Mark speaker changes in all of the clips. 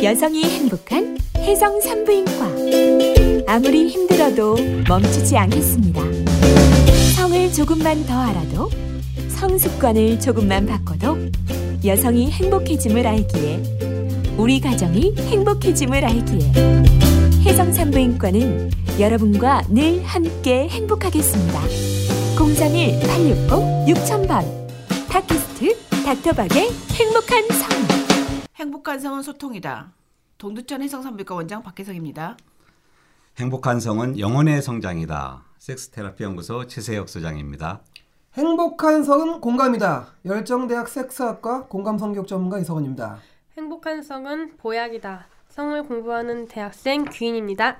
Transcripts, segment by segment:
Speaker 1: 여성이 행복한 해성 산부인과 아무리 힘들어도 멈추지 않겠습니다. 성을 조금만 더 알아도 성습관을 조금만 바꿔도 여성이 행복해짐을 알기에 우리 가정이 행복해짐을 알기에 해성 산부인과는 여러분과 늘 함께 행복하겠습니다. 031-860-6000번 팟캐스트 닥터박의 행복한 성
Speaker 2: 행복한 성은 소통이다. 동두천 해성산부인과 원장 박혜성입니다.
Speaker 3: 행복한 성은 영혼의 성장이다. 섹스테라피 연구소 최세혁 소장입니다.
Speaker 4: 행복한 성은 공감이다. 열정대학 섹스학과 공감성격 전문가 이성원입니다.
Speaker 5: 행복한 성은 보약이다. 성을 공부하는 대학생 귀인입니다.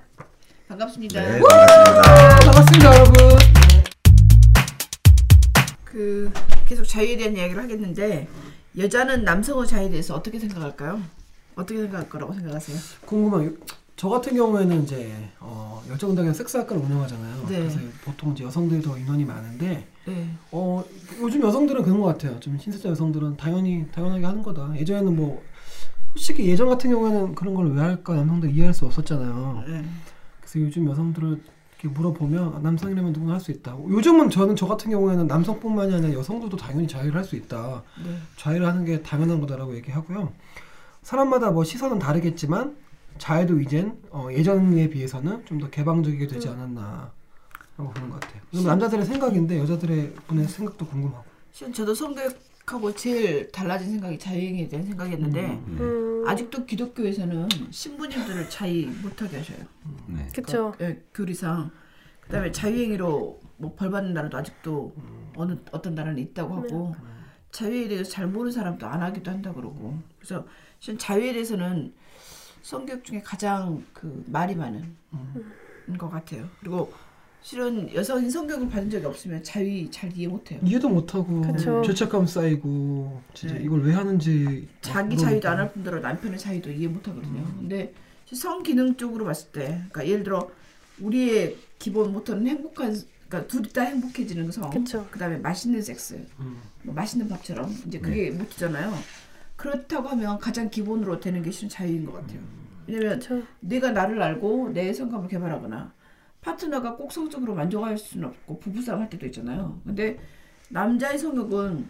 Speaker 2: 반갑습니다.
Speaker 3: 네, 반갑습니다.
Speaker 4: 반갑습니다, 여러분.
Speaker 2: 그 계속 자유에 대한 이야기를 하겠는데 여자는 남성의 자유에 대해서 어떻게 생각할까요? 어떻게 생각할 거라고 생각하세요?
Speaker 4: 궁금한 저 같은 경우에는 이제 어, 열정대학 섹스학과를 운영하잖아요.
Speaker 2: 네.
Speaker 4: 그래서 보통 이제 여성들이 더 인원이 많은데
Speaker 2: 네.
Speaker 4: 어, 요즘 여성들은 그런 것 같아요. 좀 신세대 여성들은 당연히 당연하게 하는 거다. 예전에는 뭐 솔직히 예전 같은 경우에는 그런 걸 왜 할까 남성들 이해할 수 없었잖아요.
Speaker 2: 네.
Speaker 4: 그래서 요즘 여성들을 이렇게 물어보면 아, 남성이라면 누구나 할 수 있다. 요즘은 저는 저 같은 경우에는 남성뿐만이 아니라 여성들도 당연히 자유를 할 수 있다.
Speaker 2: 네.
Speaker 4: 자유를 하는 게 당연한 거다라고 얘기하고요. 사람마다 뭐 시선은 다르겠지만 자유도 이젠 어, 예전에 비해서는 좀 더 개방적이게 되지 않았나 라고 보는 것 같아요. 남자들의 생각인데 여자들의 분의 생각도 궁금하고.
Speaker 2: 저도 성교육 하고 제일 달라진 생각이 자유행위에 대한 생각이었는데
Speaker 5: 음,
Speaker 2: 아직도 기독교에서는 신부님들을 자유 못하게 하셔요.
Speaker 3: 네.
Speaker 5: 그쵸.
Speaker 2: 예, 교리상. 그다음에 자유행위로 뭐 벌 받는 나라도 아직도 어느 어떤 나라는 있다고 하고 자유에 대해서 잘 모르는 사람도 안 하기도 한다 그러고 그래서 실은 자유에 대해서는 성교육 중에 가장 그 말이 많은 것 같아요. 그리고 실은 여성인 성교육을 받은 적이 없으면 자유 잘 이해 못해요.
Speaker 4: 이해도 못하고
Speaker 5: 그쵸.
Speaker 4: 죄책감 쌓이고 진짜
Speaker 2: 네.
Speaker 4: 이걸 왜 하는지
Speaker 2: 자기. 자유도 안 할 뿐더러 남편의 자유도 이해 못하거든요. 근데 성 기능 쪽으로 봤을 때, 그러니까 예를 들어 우리의 기본 모토는 행복한, 그러니까 둘이 다 행복해지는 성,
Speaker 5: 그쵸.
Speaker 2: 그다음에 맛있는 섹스,
Speaker 4: 음.
Speaker 2: 뭐 맛있는 밥처럼 이제 그게 모토잖아요. 그렇다고 하면 가장 기본으로 되는 게 실은 자유인 것 같아요. 왜냐면
Speaker 5: 그쵸.
Speaker 2: 내가 나를 알고 내 성감을 개발하거나 파트너가 꼭 성적으로 만족할 수는 없고 부부싸움 할 때도 있잖아요. 근데 남자의 성욕은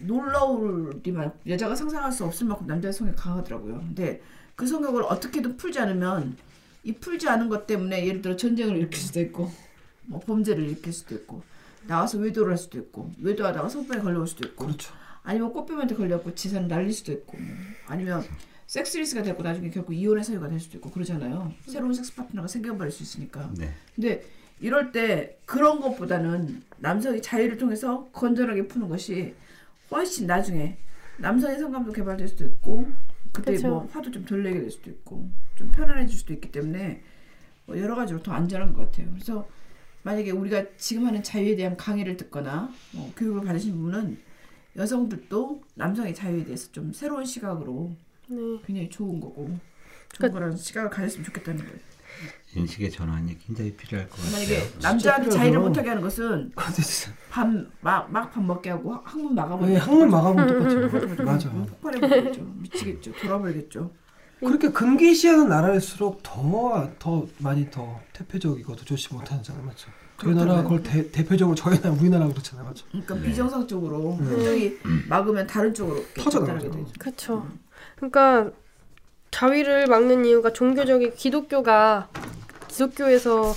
Speaker 2: 놀라울리만 여자가 상상할 수 없을 만큼 남자의 성욕이 강하더라고요. 근데 그 성욕을 어떻게든 풀지 않으면 이 풀지 않은 것 때문에 예를 들어 전쟁을 일으킬 수도 있고 뭐 범죄를 일으킬 수도 있고 나와서 외도를 할 수도 있고 외도하다가 성병에 걸려올 수도 있고
Speaker 4: 그렇죠.
Speaker 2: 아니면 꽃뱀한테 걸려갖고 지산 날릴 수도 있고 뭐. 아니면 섹스리스가 되고 나중에 결국 이혼의 사유가 될 수도 있고 그러잖아요. 새로운 섹스 파트너가 생겨버릴 수 있으니까.
Speaker 3: 네.
Speaker 2: 근데 이럴 때 그런 것보다는 남성이 자유를 통해서 건전하게 푸는 것이 훨씬 나중에 남성의 성감도 개발될 수도 있고 그때
Speaker 5: 그쵸.
Speaker 2: 뭐 화도 좀 덜 내게 될 수도 있고 좀 편안해질 수도 있기 때문에 뭐 여러 가지로 더 안전한 것 같아요. 그래서 만약에 우리가 지금 하는 자유에 대한 강의를 듣거나 뭐 교육을 받으신 분은 여성들도 남성의 자유에 대해서 좀 새로운 시각으로
Speaker 5: 네.
Speaker 2: 굉장히 좋은 거고 좋은
Speaker 5: 그-
Speaker 2: 거라는 시각을 가졌으면 좋겠다는 거예요.
Speaker 3: 인식의 전환이 굉장히 필요할 것 같아요.
Speaker 2: 만약에 남자한테. 자유를 못하게 하는 것은
Speaker 4: 근데 진짜
Speaker 2: 밥막 밥 먹게 하고 항문 막아버리고
Speaker 4: 왜 항문 막아보면 똑같죠. 맞아.
Speaker 2: 폭발해버리겠죠. 미치겠죠. 돌아버리겠죠.
Speaker 4: 그렇게 금기시하는 나라일수록 더, 더 많이 더 태폐적이고 더 좋지 못하잖아요. 맞죠? 저희 나라가 그걸 대, 대표적으로 저희 나라, 우리나라 그렇잖아요. 맞죠?
Speaker 2: 그러니까
Speaker 3: 네.
Speaker 2: 비정상적으로 한쪽이 막으면 다른 쪽으로. 전달하게 되죠.
Speaker 5: 그쵸. 그러니까 자위를 막는 이유가 종교적인 기독교가 기독교에서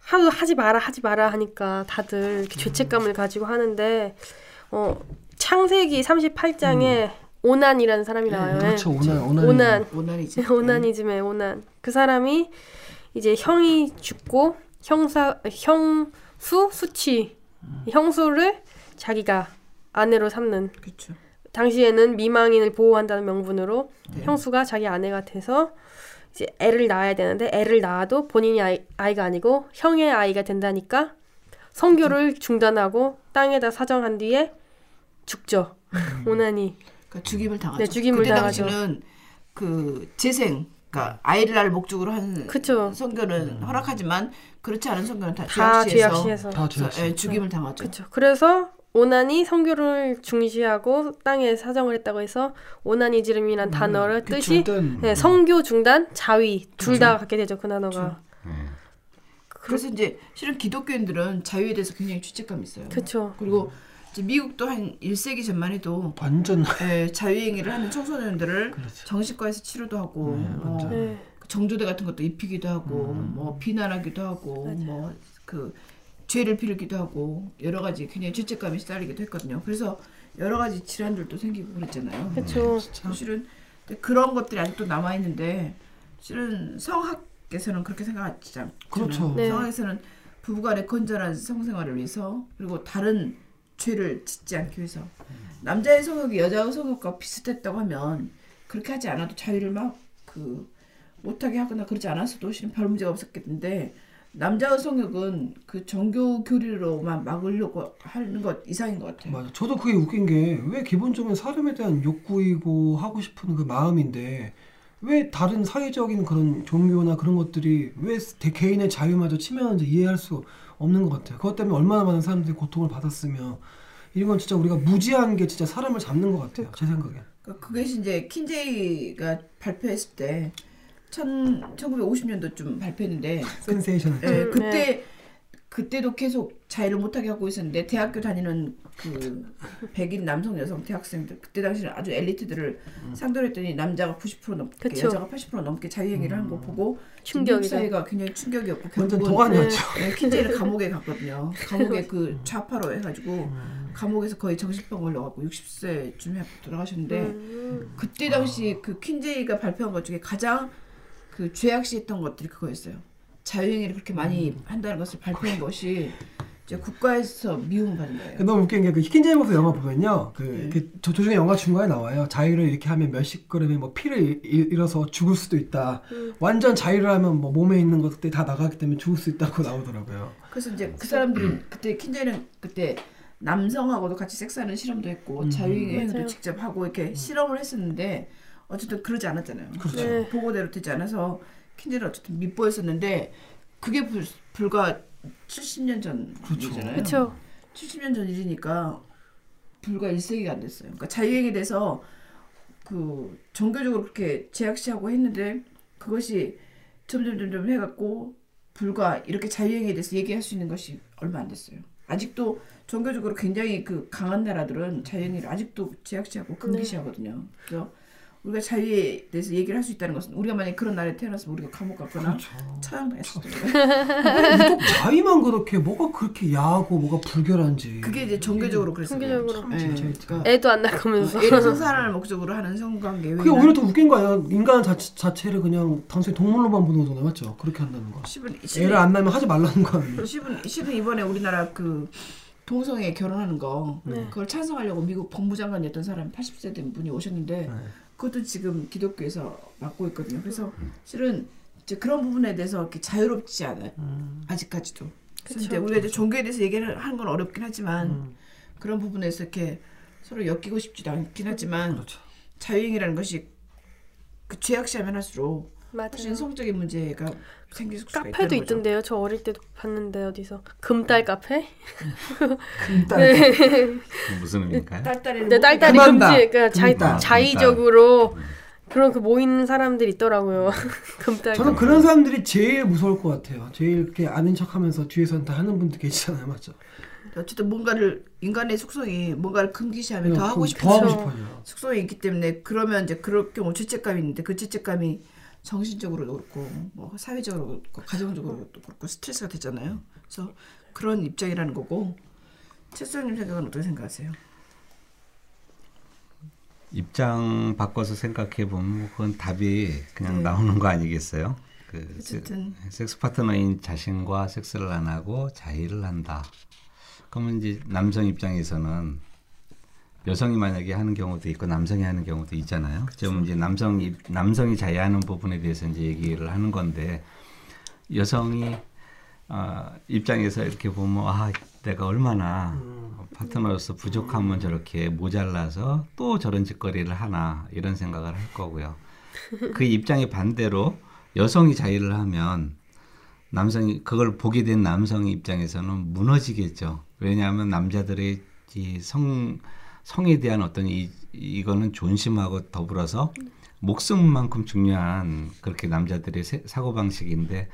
Speaker 5: 하도 하지 마라 하지 마라 하니까 다들 이렇게 죄책감을 가지고 하는데 어 창세기 38장에 오난이라는 사람이 나와요.
Speaker 4: 그렇죠. 오난, 오난.
Speaker 5: 오난.
Speaker 2: 오난이지.
Speaker 5: 오나니즘의 오난. 그 사람이 이제 형이 죽고 형사 형수 수치 형수를 자기가 아내로 삼는
Speaker 2: 그렇죠.
Speaker 5: 당시에는 미망인을 보호한다는 명분으로 형수가 자기 아내가 돼서 이제 애를 낳아야 되는데 애를 낳아도 본인이 아이, 아이 가 아니고 형의 아이가 된다니까 성교를 중단하고 땅에다 사정한 뒤에 죽죠. 오나니.
Speaker 2: 그러니까 죽임을 당하죠.
Speaker 5: 네, 죽임을
Speaker 2: 그때
Speaker 5: 당하죠.
Speaker 2: 당시는 그 재생, 그러니까 아이를 낳을 목적으로 한
Speaker 5: 그쵸. 오난이 성교를 중시하고 땅에 사정을 했다고 해서 오나니즘이란 단어를
Speaker 4: 그쵸,
Speaker 5: 뜻이 네, 성교 중단 자위 둘 다 갖게 되죠 그 단어가
Speaker 3: 네.
Speaker 2: 그래서 이제 실은 기독교인들은 자유에 대해서 굉장히 죄책감이 있어요.
Speaker 5: 그렇죠
Speaker 2: 그리고 이제 미국도 한 1세기 전만 해도
Speaker 4: 완전
Speaker 2: 예, 자유행위를 하는 청소년들을
Speaker 4: 그렇죠.
Speaker 2: 정신과에서 치료도 하고
Speaker 4: 네,
Speaker 2: 뭐.
Speaker 5: 네.
Speaker 2: 그 정조대 같은 것도 입히기도 하고
Speaker 4: 음.
Speaker 2: 뭐 비난하기도 하고 뭐 그 죄를 빌기도 하고 여러 가지 굉장히 죄책감이 시달리기도 했거든요. 그래서 여러 가지 질환들도 생기고 그랬잖아요.
Speaker 5: 그렇죠
Speaker 2: 실은 근데 그런 것들이 아직도 남아 있는데 실은 성학에서는 그렇게 생각하지 않잖아요.
Speaker 4: 그렇죠.
Speaker 5: 네.
Speaker 2: 성학에서는 부부간의 건전한 성생활을 위해서 그리고 다른 죄를 짓지 않기 위해서 남자의 성욕이 여자의 성욕과 비슷했다고 하면 그렇게 하지 않아도 자유를 막 그 못하게 하거나 그러지 않았어도 실은 별 문제가 없었겠는데 남자의 성욕은 그 정교 교리로만 막으려고 하는 것 이상인 것 같아요.
Speaker 4: 맞아. 저도 그게 웃긴 게 왜 기본적인 사람에 대한 욕구이고 하고 싶은 그 마음인데 왜 다른 사회적인 그런 종교나 그런 것들이 왜 대- 개인의 자유마저 침해하는지 이해할 수 없는 것 같아요. 그것 때문에 얼마나 많은 사람들이 고통을 받았으며 이런 건 진짜 우리가 무지한 게 진짜 사람을 잡는 것 같아요. 제 생각에.
Speaker 2: 그러니까 그게 이제 킨제이가 발표했을 때 1950년도쯤 발표했는데
Speaker 4: 센세이션.
Speaker 2: 예,
Speaker 5: 음,
Speaker 2: 그때 그때도 계속 자유를 못하게 하고 있었는데 대학교 다니는 그 백인 남성 여성 대학생들 그때 당시는 아주 엘리트들을 상대로 했더니 남자가 90% 넘게
Speaker 5: 그쵸.
Speaker 2: 여자가 80% 넘게 자유행위를 한거 보고. 미국 사회가 굉장히 충격이었고
Speaker 4: 완전 도가니였죠.
Speaker 2: 네, 킨제이를 감옥에 갔거든요. 감옥에 그 좌파로 해가지고 감옥에서 거의 정신병 걸려갖고 60세쯤에 돌아가셨는데
Speaker 5: 음.
Speaker 2: 그때 당시 그 퀸제이가 발표한 것 중에 가장 그 죄악시했던 것들이 그거였어요. 자유행위를 그렇게 많이 한다는 것을 발표한 것이 이제 국가에서 미움을 받은 거예요.
Speaker 4: 너무 웃긴 게그 히킨제이버스 영화 보면요. 그,
Speaker 2: 네.
Speaker 4: 그 조- 조중에 영화 중간에 나와요. 자유를 이렇게 하면 몇십 그램의 뭐 피를 잃- 잃어서 죽을 수도 있다. 완전 자유를 하면 뭐 몸에 있는 것들이 다 나가기 때문에 죽을 수 있다고 나오더라고요.
Speaker 2: 그래서 이제 그 사람들은 그때 킨제이는 그때 남성하고도 같이 섹스하는 실험도 했고
Speaker 4: 음.
Speaker 2: 자유행위도. 직접 하고 이렇게 실험을 했었는데 어쨌든 그러지 않았잖아요.
Speaker 4: 그렇죠.
Speaker 5: 네.
Speaker 2: 보고대로 되지 않아서 킨제이는 어쨌든 밉보였었는데 그게 불, 불과 70년 전이잖아요.
Speaker 5: 그렇죠
Speaker 2: 70년 전 일이니까 불과 1세기가 안 됐어요. 그러니까 자유행위에 대해서 그 종교적으로 그렇게 제약시하고 했는데 그것이 점점 점점 해갖고 불과 이렇게 자유행위에 대해서 얘기할 수 있는 것이 얼마 안 됐어요. 아직도 종교적으로 굉장히 그 강한 나라들은 자유행위를 아직도 제약시하고 금기시하거든요. 그래서 우리가 자유에 대해서 얘기를 할 수 있다는 것은 우리가 만약 그런 나라에 태어났으면 우리가 감옥 갔거나 처형당했을 거예요.
Speaker 4: 유독 자위만 그렇게 뭐가 그렇게 야하고 뭐가 불결한지.
Speaker 2: 그게 이제 종교적으로 그랬어요.
Speaker 5: 종교적으로.
Speaker 4: 참 진짜
Speaker 2: 그러니까
Speaker 5: 애도 안 낳으면서
Speaker 2: 애를 성사를 목적으로 하는 성관계
Speaker 4: 그게 오히려 더 웃긴 거예요. 인간 자체, 자체를 그냥 단순히 동물로만 보는 거잖아요, 맞죠? 그렇게 한다는 거.
Speaker 2: 10은
Speaker 4: 애를 안 낳으면 하지 말라는 거 아니에요?
Speaker 2: 10은 10은 이번에 우리나라 그 동성애 결혼하는 거
Speaker 5: 네.
Speaker 2: 그걸 찬성하려고 미국 법무장관이었던 사람 80세 된 분이 오셨는데
Speaker 4: 네.
Speaker 2: 그것도 지금 기독교에서 맡고 있거든요. 그래서 실은 이제 그런 부분에 대해서 이렇게 자유롭지 않아요.
Speaker 4: 음.
Speaker 2: 아직까지도. 이제 우리가 이제 종교에 대해서 얘기를 하는 건 어렵긴 하지만
Speaker 4: 음.
Speaker 2: 그런 부분에서 이렇게 서로 엮이고 싶지도 않긴 하지만
Speaker 4: 그렇죠. 자유행위라는
Speaker 2: 것이 그 죄악시하면 할수록
Speaker 5: 맞아요
Speaker 2: 성적인 문제가 생길 수가
Speaker 5: 카페도. 있던데요 저 어릴 때도 봤는데 어디서 금딸 카페
Speaker 4: 금딸.
Speaker 5: 네.
Speaker 3: 무슨 의미인가요?
Speaker 2: 딸딸이를
Speaker 5: 네,
Speaker 2: 못
Speaker 5: 딸딸이. 금지 그러니까 자,
Speaker 4: 금딸.
Speaker 5: 자의적으로 그런 그 모이는 사람들 있더라고요 금딸
Speaker 4: 저는. 그런 사람들이 제일 무서울 것 같아요. 제일 이렇게 아는 척하면서 뒤에서는 다 하는 분들 계시잖아요, 맞죠?
Speaker 2: 어쨌든 뭔가를 인간의 속성이 뭔가를 금기시하면
Speaker 4: 네,
Speaker 2: 더 하고
Speaker 4: 더
Speaker 2: 싶은
Speaker 4: 하고. 싶어요.
Speaker 2: 속성이 있기 때문에 그러면 이제 그럴 경우 죄책감이 있는데 그 죄책감이 정신적으로도 그렇고 뭐 사회적으로 그렇고 가정적으로도 그렇고 스트레스가 되잖아요. 그래서 그런 입장이라는 거고 최수영님 생각은 어떻게 생각하세요?
Speaker 3: 입장 바꿔서 생각해 보면 그건 답이 그냥
Speaker 2: 네.
Speaker 3: 나오는 거 아니겠어요? 그 세-
Speaker 2: 어쨌든
Speaker 3: 섹스 파트너인 자신과 섹스를 안 하고 자의를 한다. 그러면 이제 남성 입장에서는 여성이 만약에 하는 경우도 있고 남성이 하는 경우도 있잖아요. 그럼 이제 남성이 남성이 자의하는 부분에 대해서 이제 얘기를 하는 건데 여성이 아, 입장에서 이렇게 보면 아 내가 얼마나 파트너로서 부족하면 저렇게 모자라서 또 저런 짓거리를 하나 이런 생각을 할 거고요. 그 입장의 반대로 여성이 자의를 하면 남성이 그걸 보게 된 남성의 입장에서는 무너지겠죠. 왜냐하면 남자들의 이 성 성에 대한 어떤 이 이거는 존심하고 더불어서 목숨만큼 중요한 그렇게 남자들의 세- 사고 방식인데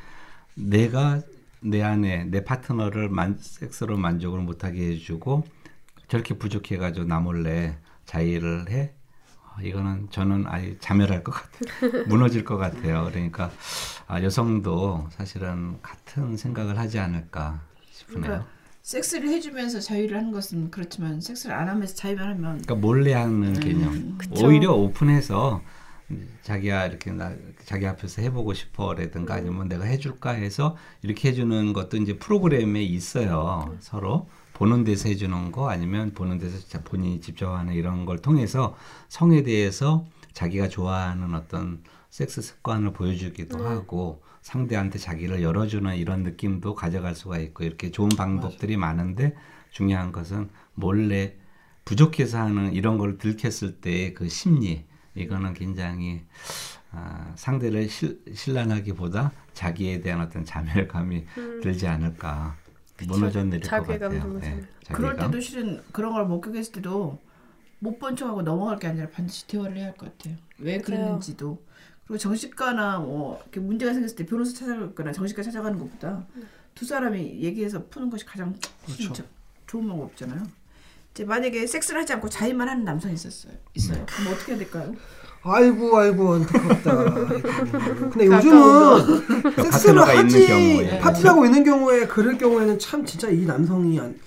Speaker 3: 내가 내 안에 내 파트너를 만, 섹스로 만족을 못하게 해주고 저렇게 부족해가지고 나 몰래 자의를 해 아, 이거는 저는 아예 자멸할 것 같아요. 무너질 것 같아요. 그러니까 아, 여성도 사실은 같은 생각을 하지 않을까 싶으네요.
Speaker 2: 그러니까 섹스를 해주면서 자유를 하는 것은 그렇지만 섹스를 안 하면서 자유만 하면
Speaker 3: 그러니까 몰래 하는 개념.
Speaker 5: 그쵸.
Speaker 3: 오히려 오픈해서 자기야 이렇게 나 자기 앞에서 해보고 싶어라든가 아니면 내가 해줄까 해서 이렇게 해주는 것도 이제 프로그램에 있어요. 서로 보는 데서 해주는 거 아니면 보는 데서 자- 본인이 직접 하는 이런 걸 통해서 성에 대해서 자기가 좋아하는 어떤 섹스 습관을 보여주기도 하고 상대한테 자기를 열어주는 이런 느낌도 가져갈 수가 있고 이렇게 좋은 방법들이 많은데 중요한 것은 몰래 부족해서 하는 이런 걸 들켰을 때그 심리 이거는 굉장히 아, 상대를 실, 신란하기보다 자기에 대한 어떤 자멸감이 들지 않을까 무너져 내릴 것 같아요. 네,
Speaker 5: 자괴감.
Speaker 2: 그럴. 때도 실은 그런 걸 목격했을 때도 못 본 척하고 넘어갈 게 아니라 반드시 대화를 해야 할 것 같아요. 왜 그랬는지도 그리고 정신과나 뭐 이렇게 문제가 생겼을 때 변호사 찾아가거나 정신과 찾아가는 것보다 두 사람이 얘기해서 푸는 것이 가장 진짜 좋은 방법이잖아요. 이제 만약에 섹스를 하지 않고 자위만 하는 남성이 있었어요. 있어요. 그럼 어떻게 해야 될까요?
Speaker 4: 아이고 아이고 안타깝다. 아이고. 근데 요즘은 섹스를 하지
Speaker 3: 경우에.
Speaker 4: 파트너가 있는 경우에 그럴 경우에는 참 진짜 이 남성이 안,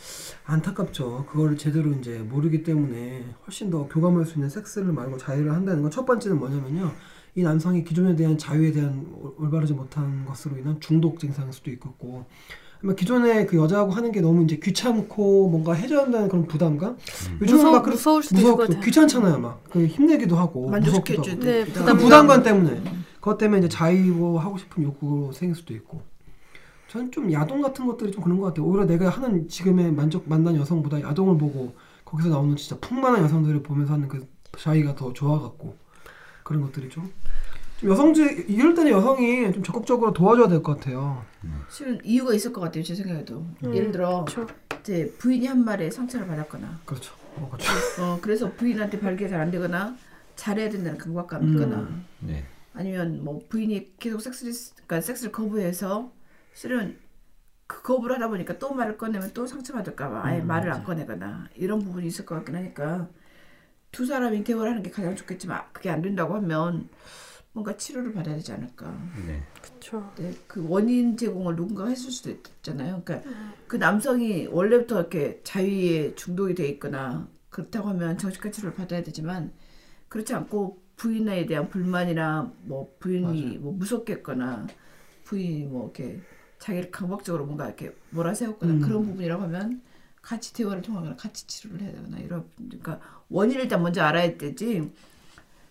Speaker 4: 안타깝죠. 그거를 제대로 이제 모르기 때문에 훨씬 더 교감할 수 있는 섹스를 말고 자유를 한다는 건 첫 번째는 뭐냐면요. 이 남성이 기존에 대한 자유에 대한 올- 올바르지 못한 것으로 인한 중독 증상일 수도 있겠고 아마 기존에 그 여자하고 하는 게 너무 이제 귀찮고 뭔가 해줘야 한다는 그런 부담감 요즘은
Speaker 5: 무서워-
Speaker 4: 막 그런-
Speaker 5: 무서울 수도
Speaker 4: 무섭고
Speaker 5: 있을 것 같아요.
Speaker 4: 귀찮잖아요 막 그 힘내기도 하고
Speaker 2: 만족시켜
Speaker 4: 무섭기도
Speaker 2: 줄
Speaker 4: 하고.
Speaker 2: 때.
Speaker 5: 네,
Speaker 2: 부담-
Speaker 4: 그
Speaker 5: 부담감.
Speaker 4: 부담감 때문에 그것 때문에 이제 자의고 하고 싶은 욕구로 생길 수도 있고 저는 좀 야동 같은 것들이 좀 그런 것 같아요 오히려 내가 하는 지금의 만족 만난 여성보다 야동을 보고 거기서 나오는 진짜 풍만한 여성들을 보면서 하는 그 자의가 더 좋아갖고 그런 것들이 좀, 좀 여성들 이럴 때는 여성이 좀 적극적으로 도와줘야 될 것 같아요.
Speaker 2: 실은 이유가 있을 것 같아요. 제 생각에도. 예를 들어
Speaker 5: 그렇죠.
Speaker 2: 이제 부인이 한 말에 상처를 받았거나.
Speaker 4: 그렇죠. 어, 그렇죠.
Speaker 2: 어 그래서 부인한테 발기가 잘 안 되거나 잘해야 된다는 강박감이 있거나.
Speaker 3: 네.
Speaker 2: 아니면 뭐 부인이 계속 섹스를 그러니까 섹스를 거부해서 실은 그 거부를 하다 보니까 또 말을 꺼내면 또 상처받을까 봐 아예 말을 안 꺼내거나 이런 부분이 있을 것 같긴 하니까 두 사람이 대화를 하는 게 가장 좋겠지만 그게 안 된다고 하면 뭔가 치료를 받아야 되지 않을까.
Speaker 3: 네.
Speaker 5: 그렇죠.
Speaker 2: 네, 그 원인 제공을 누군가 했을 수도 있잖아요. 그러니까 그 남성이 원래부터 이렇게 자위에 중독이 돼 있거나 그렇다고 하면 정신과 치료를 받아야 되지만 그렇지 않고 부인에 대한 불만이나 뭐 부인이 뭐 무섭겠거나 부인이 뭐 이렇게 자기를 강박적으로 뭔가 이렇게 몰아세웠거나
Speaker 4: 음.
Speaker 2: 그런 부분이라고 하면 같이 대화를 통하거나 같이 치료를 해야 되거나 이런 그러니까 원인을 일단 먼저 알아야 되지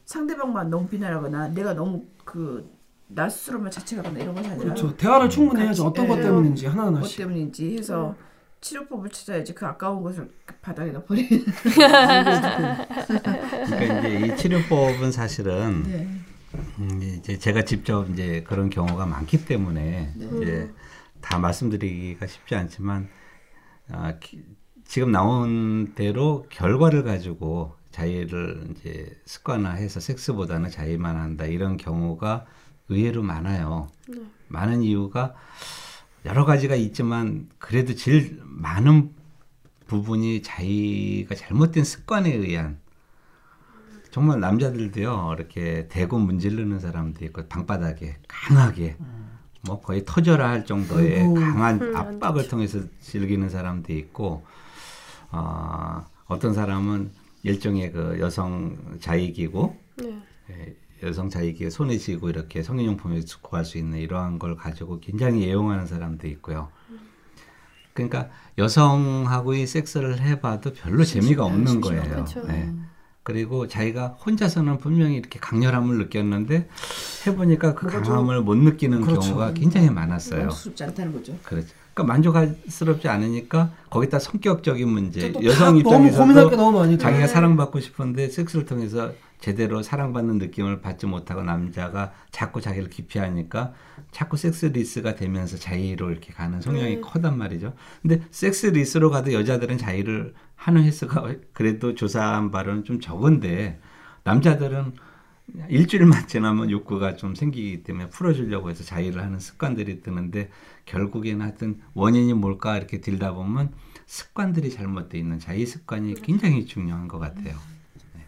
Speaker 2: 상대방만 너무 비난하거나 내가 너무 그나 스스로만 자책하거나 이런 것이 아니라
Speaker 4: 그렇죠 대화를 충분히 해야죠 어떤 것
Speaker 2: 예.
Speaker 4: 때문인지
Speaker 2: 뭐
Speaker 4: 하나하나씩
Speaker 2: 때문인지 해서 치료법을 찾아야지 그 아까운 것을 그 바닥에다 버리는
Speaker 3: 그러니까 이제 이 치료법은 사실은
Speaker 2: 네.
Speaker 3: 음, 이제 제가 직접 이제 그런 경우가 많기 때문에
Speaker 2: 네.
Speaker 3: 이제 다 말씀드리기가 쉽지 않지만 아, 기- 지금 나온 대로 결과를 가지고 자의를 이제 습관화해서 섹스보다는 자의만 한다 이런 경우가 의외로 많아요. 많은 이유가 여러 가지가 있지만 그래도 제일 많은 부분이 자의가 잘못된 습관에 의한 정말 남자들도요 이렇게 대고 문지르는 사람도 있고 방바닥에 강하게 뭐 거의 터져라 할 정도의. 강한
Speaker 5: 음, 안
Speaker 3: 압박을 통해서 즐기는 사람도 있고 어, 어떤 사람은 일종의 그 여성 자익이고
Speaker 5: 네.
Speaker 3: 예, 여성 자익에 손에 쥐고 이렇게 성인용품에 구할 수 있는 이러한 걸 가지고 굉장히 애용하는 사람도 있고요. 그러니까 여성하고의 섹스를 해봐도 별로 재미가 없는 거예요. 예. 그리고 자기가 혼자서는 분명히 이렇게 강렬함을 느꼈는데 해보니까 그 강함을 못 느끼는
Speaker 4: 그렇죠.
Speaker 3: 경우가 굉장히 많았어요.
Speaker 2: 만족스럽지 않다는 거죠.
Speaker 3: 그렇죠. 그러니까 만족스럽지 않으니까 거기다 성격적인 문제,
Speaker 4: 또
Speaker 3: 여성
Speaker 4: 많이
Speaker 3: 자기가
Speaker 4: 네.
Speaker 3: 사랑받고 싶은데 섹스를 통해서 제대로 사랑받는 느낌을 받지 못하고 남자가 자꾸 자기를 기피하니까 자꾸 섹스 리스가 되면서 자위로 이렇게 가는 성향이
Speaker 5: 네.
Speaker 3: 크단 말이죠. 근데 섹스 리스로 가도 여자들은 자위를 하는 횟수가 그래도 조사한 바로는 좀 적은데 남자들은 일주일만 지나면 욕구가 좀 생기기 때문에 풀어주려고 해서 자위를 하는 습관들이 드는데 결국에는 하여튼 원인이 뭘까 이렇게 들다 보면 습관들이 잘못되어 있는 자위 습관이 굉장히 중요한 것 같아요. 네.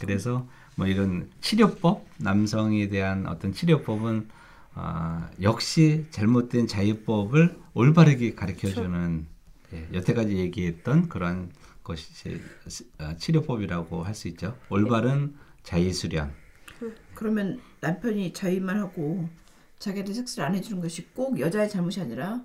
Speaker 3: 그래서 뭐 이런 치료법 남성에 대한 어떤 치료법은 아, 역시 잘못된 자위법을 올바르게 가르쳐주는 예, 여태까지 얘기했던 그런 것이 어, 치료법이라고 할 수 있죠. 올바른 자위 수련.
Speaker 2: 그러면 남편이 자위만 하고 자기한테 섹스를 안 해주는 것이 꼭 여자의 잘못이 아니라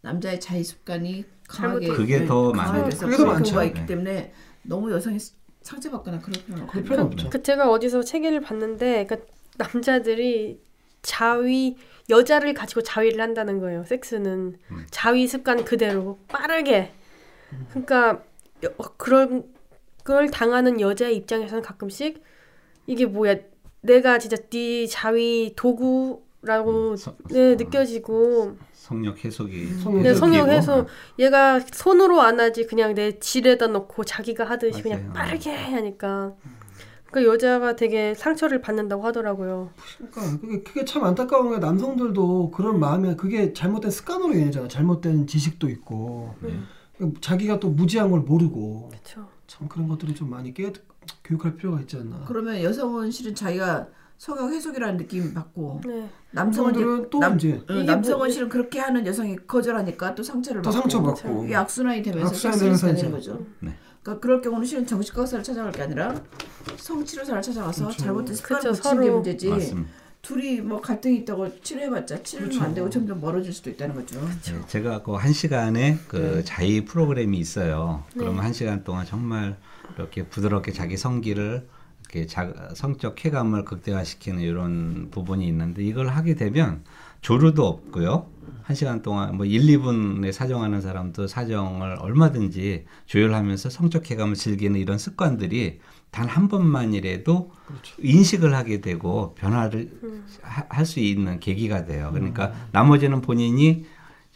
Speaker 2: 남자의 자위 습관이 강하게
Speaker 3: 그게 더
Speaker 2: 강하게
Speaker 3: 많아요.
Speaker 4: 그게 더 많죠.
Speaker 2: 있기
Speaker 3: 네.
Speaker 2: 때문에 너무 여성이 상처받거나 그럴 필요는
Speaker 4: 그럴 필요는 없죠.
Speaker 5: 그 제가 어디서 책을 봤는데 그 남자들이 자위 여자를 가지고 자위를 한다는 거예요. 섹스는
Speaker 3: 음.
Speaker 5: 자위 습관 그대로 빠르게. 그러니까 여- 어, 그런 그걸 당하는 여자의 입장에서는 가끔씩 이게 뭐야 내가 진짜 네 자위 도구라고
Speaker 3: 서-
Speaker 5: 네, 느껴지고
Speaker 3: 성욕 해소기.
Speaker 4: 성욕
Speaker 5: 네, 성욕
Speaker 3: 느끼고.
Speaker 5: 해소 얘가 손으로 안 하지 그냥 내 질에다 놓고 자기가 하듯이 그냥
Speaker 3: 맞아요.
Speaker 5: 빠르게 하니까 그 여자가 되게 상처를 받는다고 하더라고요.
Speaker 4: 그러니까 그게, 그게 참 안타까운 게 남성들도 그런 마음에 그게 잘못된 습관으로 인해잖아. 잘못된 지식도 있고
Speaker 3: 네.
Speaker 4: 자기가 또 무지한 걸 모르고
Speaker 5: 그렇죠.
Speaker 4: 참 그런 것들이 좀 많이 깨 교육할 필요가 있지 않나.
Speaker 2: 그러면 여성은 실은 자기가 성형 해속이라는 느낌 받고
Speaker 5: 네.
Speaker 2: 남성은
Speaker 4: 남성들은 또
Speaker 2: 남,
Speaker 4: 이제
Speaker 2: 어,
Speaker 5: 이게
Speaker 2: 남성은
Speaker 5: 뭐-
Speaker 2: 실은 그렇게 하는 여성이 거절하니까 또 상처를
Speaker 4: 더
Speaker 2: 받고
Speaker 4: 상처 받고
Speaker 2: 이게 악순환이 되면서
Speaker 4: 악순환이
Speaker 2: 되는
Speaker 4: 이제-
Speaker 2: 거죠.
Speaker 3: 네.
Speaker 2: 그러니까 그럴 경우는 실은 정신과 의사를 찾아갈 게 아니라 성치료사를 찾아가서
Speaker 4: 그렇죠.
Speaker 2: 잘못된 습관을
Speaker 5: 그렇죠,
Speaker 2: 고치는 게. 문제지.
Speaker 3: 맞습니다.
Speaker 2: 둘이 뭐 갈등이 있다고 치료해봤자 치료는
Speaker 4: 그렇죠.
Speaker 2: 안 되고 점점 멀어질 수도 있다는 거죠.
Speaker 3: 네, 제가 그 한 시간에 그
Speaker 2: 네.
Speaker 3: 자위 프로그램이 있어요.
Speaker 5: 네.
Speaker 3: 그러면 한 시간 동안 정말 이렇게 부드럽게 자기 성기를 이렇게 자, 성적 쾌감을 극대화시키는 이런 부분이 있는데 이걸 하게 되면 조류도 없고요. 한 시간 동안 뭐 1, 2분에 사정하는 사람도 사정을 얼마든지 조율하면서 성적 쾌감을 즐기는 이런 습관들이 단 한 번만이라도
Speaker 4: 그렇죠.
Speaker 3: 인식을 하게 되고 변화를 할수 있는 계기가 돼요. 그러니까 나머지는 본인이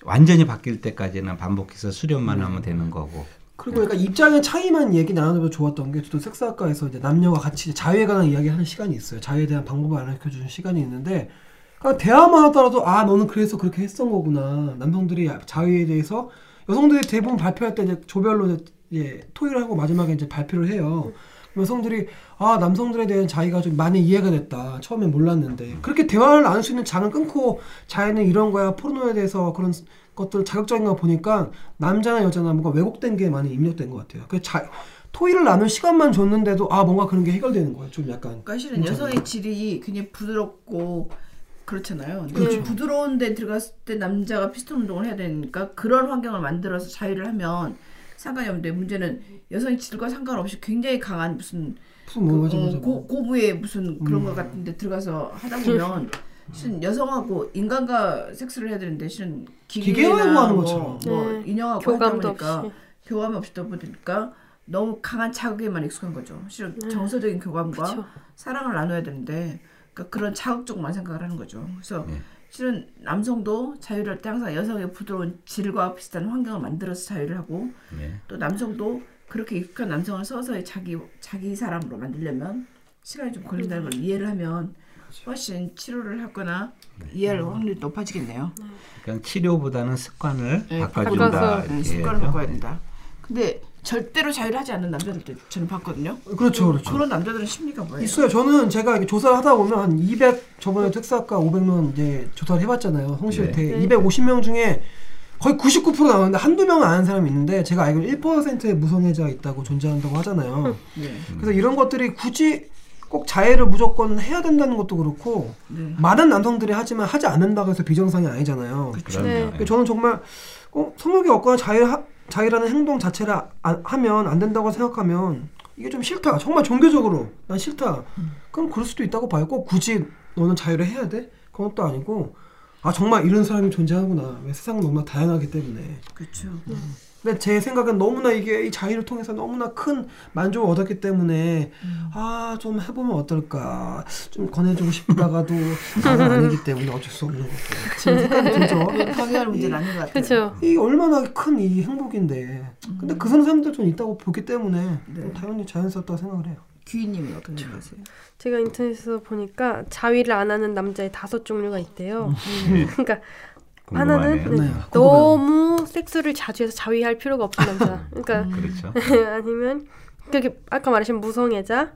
Speaker 3: 완전히 바뀔 때까지는 반복해서 수련만 하면 되는 거고.
Speaker 4: 그리고 그러니까 입장의 차이만 얘기 나누면 좋았던 게 저도 섹스학과에서 이제 남녀가 같이 자유에 관한 이야기하는 시간이 있어요. 자유에 대한 방법을 알려주는 시간이 있는데 그러니까 대화만 하더라도 아 너는 그래서 그렇게 했던 거구나. 남성들이 자유에 대해서 여성들이 대부분 발표할 때 이제 조별로 이제 예, 토의를 하고 마지막에 이제 발표를 해요. 여성들이 아 남성들에 대한 자기가 좀 많이 이해가 됐다. 처음에 몰랐는데 그렇게 대화를 나눌 수 있는 장을 끊고 자기는 이런 거야 포르노에 대해서 그런 것들 자극적인 거 보니까 남자나 여자나 뭔가 왜곡된 게 많이 입력된 것 같아요. 그 자, 토의를 나눌 시간만 줬는데도 아 뭔가 그런 게 해결되는 거예요. 좀 약간
Speaker 2: 그러니까 실은
Speaker 4: 괜찮아요.
Speaker 2: 여성의 질이 굉장히 부드럽고 그렇잖아요.
Speaker 5: 그렇죠.
Speaker 2: 부드러운 데 들어갔을 때 남자가 피스톤 운동을 해야 되니까 그런 환경을 만들어서 자유를 하면 상관이 없는데 문제는 여성의 질과 상관없이 굉장히 강한 무슨
Speaker 4: 뭐 맞아
Speaker 2: 어,
Speaker 4: 맞아.
Speaker 2: 고, 고부의 무슨 그런
Speaker 4: 음.
Speaker 2: 것 같은데 들어가서 하다 보면 실은 여성하고 인간과 섹스를 해야 되는데 실은
Speaker 4: 기계하고
Speaker 2: 기계나
Speaker 4: 하는
Speaker 2: 뭐,
Speaker 4: 것처럼.
Speaker 2: 뭐
Speaker 5: 네.
Speaker 2: 인형하고 하다 보니까
Speaker 5: 없이.
Speaker 2: 교감이 없다 보니까 너무 강한 자극에만 익숙한 거죠. 실은 정서적인 교감과
Speaker 5: 그렇죠.
Speaker 2: 사랑을 나눠야 되는데 그러니까 그런 자극적만 생각을 하는 거죠. 그래서
Speaker 3: 네.
Speaker 2: 실은 남성도 자유를 할 때 항상 여성의 부드러운 질과 비슷한 환경을 만들어서 자유를 하고
Speaker 3: 네.
Speaker 2: 또 남성도 그렇게 익숙한 남성을 서서히 자기 자기 사람으로 만들려면 시간이 좀 걸린다는 걸 이해를 하면 훨씬 치료를 하거나 이해할 확률이 높아지겠네요.
Speaker 3: 그러니까 치료보다는 습관을
Speaker 2: 네,
Speaker 3: 바꿔준다.
Speaker 2: 네, 습관을. 바꿔야 된다. 근데 절대로 자유를 하지 않는 남자들도 저는 봤거든요.
Speaker 4: 그렇죠 그렇죠.
Speaker 2: 그런 남자들은 심리가 뭐예요?
Speaker 4: 있어요. 저는 제가 조사를 하다 보면 한 200, 저번에 텍사학과 500명 이제 조사를 해봤잖아요. 성실태.
Speaker 5: 네.
Speaker 4: 250명 중에 거의 99% 나오는데 한두 명은 아는 사람이 있는데 제가 알기로는 1%의 무성애자가 있다고 존재한다고 하잖아요.
Speaker 2: 네.
Speaker 4: 그래서 이런 것들이 굳이 꼭 자해를 무조건 해야 된다는 것도 그렇고
Speaker 2: 네.
Speaker 4: 많은 남성들이 하지만 하지 않는다고 해서 비정상이 아니잖아요.
Speaker 3: 그럼요.
Speaker 5: 네.
Speaker 4: 저는 정말 어, 성욕이 없거나 자해 자해라는 행동 자체를 아- 안- 하면 안 된다고 생각하면 이게 좀 싫다. 정말 종교적으로 난 싫다. 그럼 그럴 수도 있다고 봐요. 꼭 굳이 너는 자유를 해야 돼? 그건 또 아니고 아 정말 이런 사람이 존재하구나. 왜 세상은 너무나 다양하기 때문에
Speaker 2: 그렇죠.
Speaker 4: 근데 제 생각엔 너무나 이게 이 자위를 통해서 너무나 큰 만족을 얻었기 때문에 아좀 해보면 어떨까 좀 권해주고 싶다가도 나는 아니기 때문에 어쩔 수 없는 거고 지금 생각이 들죠.
Speaker 2: 강요할 문제는 아닌 것 같아요.
Speaker 5: 그렇죠.
Speaker 4: 이 얼마나 큰 이 행복인데 근데 그 사람들 좀 있다고 보기 때문에
Speaker 2: 네.
Speaker 4: 당연히 자연스럽다고 생각을 해요.
Speaker 2: 귀인님이 어떻게 생각하세요?
Speaker 5: 제가 인터넷에서 보니까 자위를 안 하는 남자의 다섯 종류가 있대요.
Speaker 3: 네.
Speaker 5: 그러니까
Speaker 3: 궁금하네요.
Speaker 5: 하나는
Speaker 4: 네.
Speaker 5: 너무 섹스를 자주 해서 자위할 필요가 없는 남자. 그러니까
Speaker 3: 그렇죠.
Speaker 5: 아니면 그게 아까 말하신 무성애자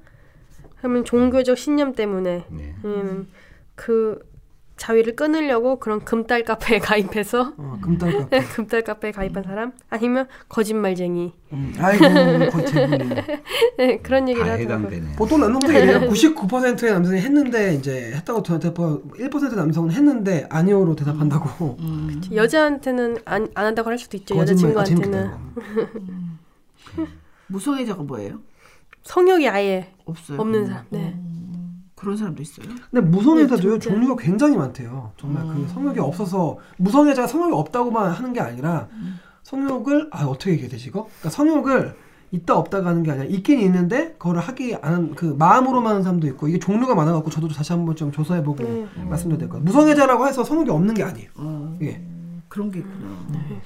Speaker 5: 하면 종교적 신념 때문에
Speaker 3: 네.
Speaker 5: 아니면 그 자위를 끊으려고 그런 금딸 카페에 가입해서
Speaker 4: 어, 금딸 카페.
Speaker 5: 금딸 카페에 가입한 사람 아니면 거짓말쟁이
Speaker 4: 음, 아이고 대부분.
Speaker 5: 네, 그런 얘기를
Speaker 3: 다
Speaker 5: 하더라고요.
Speaker 3: 해당되네요.
Speaker 4: 보통 남성들이 이래요. 99%의 남성이 했는데 이제 했다고 대답하고 1% 남성은 했는데 아니오로 대답한다고.
Speaker 2: 음.
Speaker 5: 여자한테는 안, 안 한다고 할 수도 있죠.
Speaker 4: 거짓말 아,
Speaker 5: 여자친구한테는
Speaker 4: 재밌겠다.
Speaker 2: 무성애자가 뭐예요?
Speaker 5: 성욕이 아예
Speaker 2: 없어요.
Speaker 5: 없는 사람. 네.
Speaker 2: 그런 사람도 있어요.
Speaker 4: 근데 무성애자도요
Speaker 5: 네.
Speaker 4: 종류가 굉장히 많대요. 정말 그 성욕이 없어서 무성애자가 성욕이 없다고만 하는 게 아니라 성욕을 아 어떻게 얘기해야 되지 이거? 그러니까 성욕을 있다 없다가 하는 게 아니라 있긴 있는데 그거를 하기 안 그 마음으로만 하는 사람도 있고 이게 종류가 많아갖고 저도 다시 한번 좀 조사해보고
Speaker 5: 네.
Speaker 4: 말씀드려야 될것 같아요. 무성애자라고 해서 성욕이 없는 게 아니에요.
Speaker 2: 어,
Speaker 4: 예.
Speaker 2: 그런 게 있구나. 네.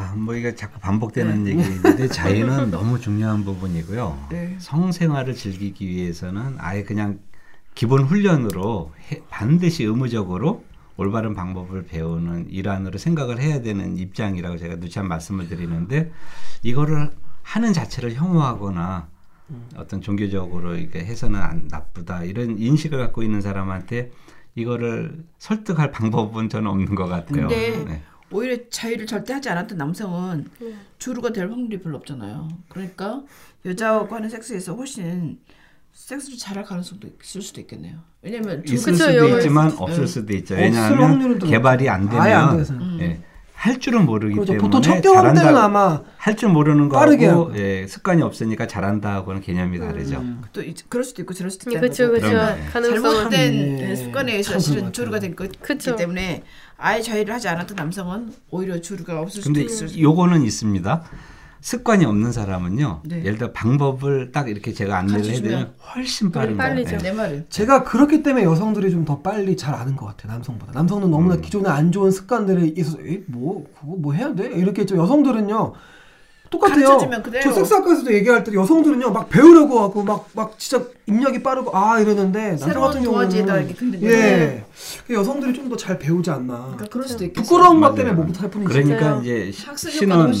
Speaker 3: 아, 뭐 이게 자꾸 반복되는 얘기인데 자유는 너무 중요한 부분이고요.
Speaker 2: 네.
Speaker 3: 성생활을 즐기기 위해서는 아예 그냥 기본 훈련으로 해- 반드시 의무적으로 올바른 방법을 배우는 일환으로 생각을 해야 되는 입장이라고 제가 누차 말씀을 드리는데 이거를 하는 자체를 혐오하거나 어떤 종교적으로 이렇게 해서는 안, 나쁘다 이런 인식을 갖고 있는 사람한테 이거를 설득할 방법은 저는 없는 것 같아요.
Speaker 2: 근데
Speaker 3: 네.
Speaker 2: 오히려 자유를 절대 하지 않았던 남성은
Speaker 5: 네.
Speaker 2: 주루가 될 확률이 별로 없잖아요. 그러니까 여자하고 하는 섹스에서 훨씬 섹스를 잘할 가능성도 있을 수도 있겠네요. 왜냐면
Speaker 3: 있을 수도
Speaker 5: 영어에서.
Speaker 3: 있지만
Speaker 2: 네.
Speaker 3: 없을 수도 있죠. 왜냐하면 개발이 안
Speaker 4: 아예 안
Speaker 3: 되면
Speaker 4: 돼서.
Speaker 3: 예, 할 줄은 모르기
Speaker 4: 그렇죠.
Speaker 3: 때문에
Speaker 4: 보통 첫 경험 때는 아마
Speaker 3: 할 줄 모르는 거하고
Speaker 4: 하고.
Speaker 3: 예, 습관이 없으니까 잘한다 하고는 개념이 다르죠.
Speaker 2: 또 이- 그럴 수도 있고 저럴 수도 있다.
Speaker 5: 그렇죠, 그렇죠. 가능성은
Speaker 2: 잘못된
Speaker 4: 예,
Speaker 2: 습관에 의해서
Speaker 4: 참 그런
Speaker 2: 실은
Speaker 4: 것
Speaker 2: 주루가
Speaker 4: 같아요.
Speaker 2: 된 거기
Speaker 5: 그쵸.
Speaker 2: 때문에 아예 자유를 하지 않았던 남성은 오히려 주루가 없을 수도
Speaker 3: 근데
Speaker 2: 있을 수도
Speaker 3: 요거는 있습니다. 습관이 없는 사람은요.
Speaker 2: 네.
Speaker 3: 예를 들어 방법을 딱 이렇게 제가 안내를 해드리면 훨씬 빠릅니다.
Speaker 5: 빠르죠.
Speaker 3: 예.
Speaker 2: 내 말은
Speaker 4: 제가 그렇기 때문에 여성들이 좀 더 빨리 잘 아는 것 같아요 남성보다 남성은 너무나
Speaker 3: 음. 기존에
Speaker 4: 기존에 안 좋은 습관들이 있어서 에이, 뭐 그거 뭐 해야 돼 이렇게 했죠 여성들은요 똑같아요. 저 섹스 학과에서도 얘기할 때 여성들은요 막 배우려고 하고 막 막 진짜 입력이 빠르고 아 이러는데 남성
Speaker 2: 새로운
Speaker 4: 같은
Speaker 2: 도화지에다
Speaker 4: 경우는 예그 여성들이 좀 더 잘 배우지 않나
Speaker 2: 그러니까 그럴 수도 있겠어요.
Speaker 4: 부끄러운 것. 때문에 못 못할 뿐이지
Speaker 3: 그러니까. 이제 신혼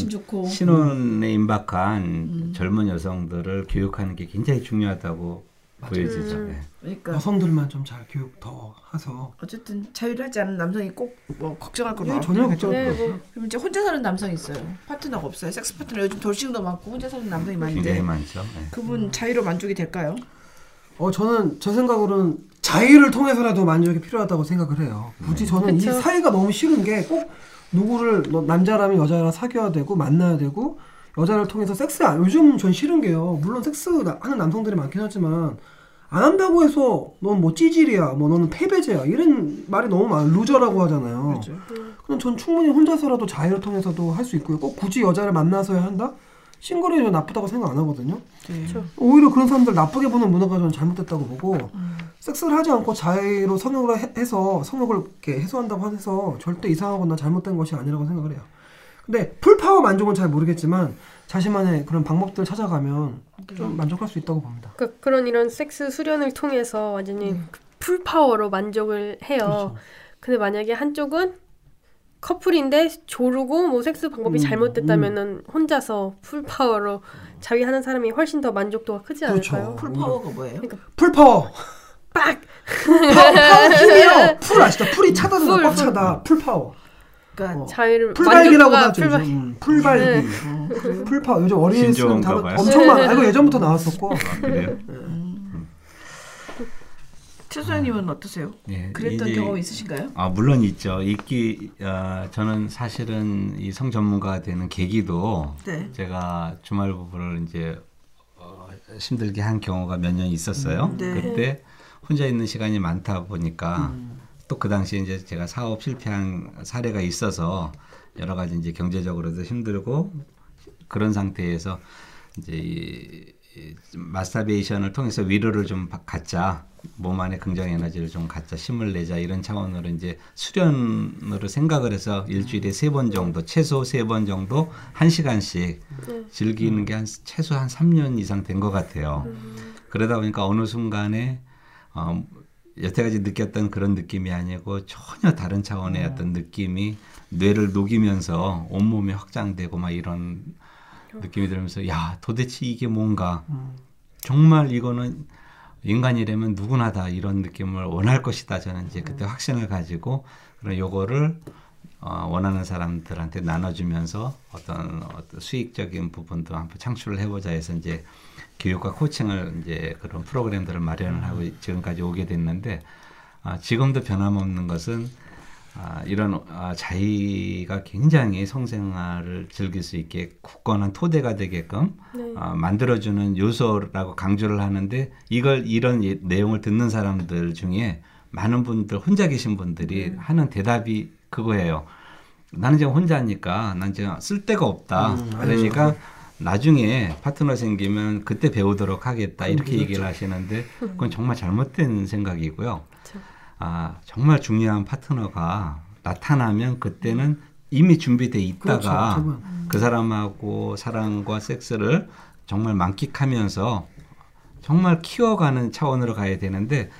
Speaker 3: 신혼에 임박한 젊은 여성들을 교육하는 게 굉장히 중요하다고 보여지죠.
Speaker 5: 음.
Speaker 3: 예.
Speaker 2: 그러니까
Speaker 4: 여성들만 좀 잘 교육 더 해서
Speaker 2: 어쨌든 자유를 하지 않은 남성이 꼭 뭐 걱정할 건
Speaker 4: 예,
Speaker 2: 없
Speaker 4: 전혀 걱정
Speaker 5: 네, 뭐
Speaker 2: 그럼 이제 혼자 사는 남성이 있어요. 파트너가 없어요. 섹스 파트너 요즘 돌싱도 많고 혼자 사는 남성이 많은데
Speaker 3: 굉장히 많죠. 예.
Speaker 2: 그분 자위로 만족이 될까요?
Speaker 4: 어 저는 저 생각으로는 자위를 통해서라도 만족이 필요하다고 생각을 해요. 굳이 저는
Speaker 5: 그쵸.
Speaker 4: 이 사회가 너무 싫은 게 꼭 누구를 너- 남자라면 여자랑 사귀어야 되고 만나야 되고 여자를 통해서 섹스 안 요즘 전 싫은 게요. 물론 섹스 나- 하는 남성들이 많긴 하지만 안 한다고 해서 넌 뭐 찌질이야, 뭐 너는 패배자야 이런 말이 너무 많아 loser라고 하잖아요.
Speaker 2: 그렇죠.
Speaker 4: 그럼 전 충분히 혼자서라도 자위를 통해서도 할 수 있고요. 꼭 굳이 여자를 만나서야 한다? 싱글이 나쁘다고 생각 안 하거든요.
Speaker 2: 네.
Speaker 4: 오히려 그런 사람들 나쁘게 보는 문화가 저는 잘못됐다고 보고 섹스를 하지 않고 자위로 성욕을 해- 해서 성욕을 이렇게 해소한다고 해서 절대 이상하거나 잘못된 것이 아니라고 생각을 해요. 근데 full power 만족은 잘 모르겠지만 자신만의 그런 방법들을 찾아가면 좀 만족할 수 있다고 봅니다.
Speaker 5: 그, 그런 이런 섹스 수련을 통해서 완전히 그 full power로 만족을 해요.
Speaker 4: 그렇죠.
Speaker 5: 근데 만약에 한쪽은 커플인데 조루고 뭐 섹스 방법이
Speaker 4: 음,
Speaker 5: 잘못됐다면은 혼자서 full power로 자위하는 사람이 훨씬 더 만족도가 크지
Speaker 4: 그렇죠.
Speaker 5: 않을까요?
Speaker 2: full power가 뭐예요?
Speaker 4: full power.
Speaker 5: 빡!
Speaker 4: 파워, 파워 힘이요. full 아시죠? full이 차다는
Speaker 5: full,
Speaker 4: 꽉
Speaker 5: full.
Speaker 4: 차다. full power.
Speaker 2: 그러니까
Speaker 4: 어.
Speaker 5: 자위를
Speaker 4: full발기라고 하죠.
Speaker 5: full발-
Speaker 4: 요즘. 음, full발기.
Speaker 5: 네.
Speaker 2: 어, 그래요?
Speaker 4: full power. 요즘
Speaker 3: 신조어인가
Speaker 4: 다뤄
Speaker 3: 봐요.
Speaker 4: 엄청 많아. 아, 이거 예전부터 나왔었고.
Speaker 3: 아, 그래요?
Speaker 2: 최 소장님은 어떠세요?
Speaker 3: 예,
Speaker 2: 그랬던
Speaker 3: 이제-
Speaker 2: 경험 있으신가요?
Speaker 3: 아 물론 있죠. 있기 어, 저는 사실은 이 성 전문가가 되는 계기도
Speaker 2: 네.
Speaker 3: 제가 주말 부부를 이제 어, 힘들게 한 경우가 몇 년 있었어요.
Speaker 2: 음, 네.
Speaker 3: 그때 혼자 있는 시간이 많다 보니까
Speaker 2: 음.
Speaker 3: 또 그 당시에 이제 제가 사업 실패한 사례가 있어서 여러 가지 이제 경제적으로도 힘들고 그런 상태에서 이제 이, 이 마스터베이션을 통해서 위로를 좀 바- 갖자. 몸 안에 긍정 에너지를 좀 갖자. 힘을 내자. 이런 차원으로 이제 수련으로 생각을 해서 일주일에 세 번 정도 최소 세 번 정도 한 시간씩 즐기는 게 한 최소 한 3년 이상 된 것 같아요. 그러다 보니까 어느 순간에 어, 여태까지 느꼈던 그런 느낌이 아니고 전혀 다른 차원의 어떤 느낌이 뇌를 녹이면서 온몸이 확장되고 막 이런 느낌이 들면서 야 도대체 이게 뭔가? 정말 이거는 인간이라면 누구나 다 이런 느낌을 원할 것이다. 저는 이제 그때 확신을 가지고 그런 요거를 어, 원하는 사람들한테 나눠주면서 어떤, 어떤 수익적인 부분도 한번 창출을 해보자 해서 이제 교육과 코칭을 이제 그런 프로그램들을 마련을 하고 지금까지 오게 됐는데 아, 지금도 변함없는 것은 아, 이런 아, 자기가 굉장히 성생활을 즐길 수 있게 굳건한 토대가 되게끔
Speaker 5: 네.
Speaker 3: 아, 만들어주는 요소라고 강조를 하는데 이걸 이런 예- 내용을 듣는 사람들 중에 많은 분들 혼자 계신 분들이 하는 대답이 그거예요. 나는 지금 혼자니까 난 지금 쓸 데가 없다. 그러니까 나중에 파트너 생기면 그때 배우도록 하겠다 이렇게 얘기를 하시는데 그건 정말 잘못된 생각이고요.
Speaker 5: 그렇죠.
Speaker 3: 아 정말 중요한 파트너가 나타나면 그때는 이미 준비돼 있다가
Speaker 4: 그렇죠.
Speaker 3: 그 사람하고 사랑과 섹스를 정말 만끽하면서 정말 키워가는 차원으로 가야 되는데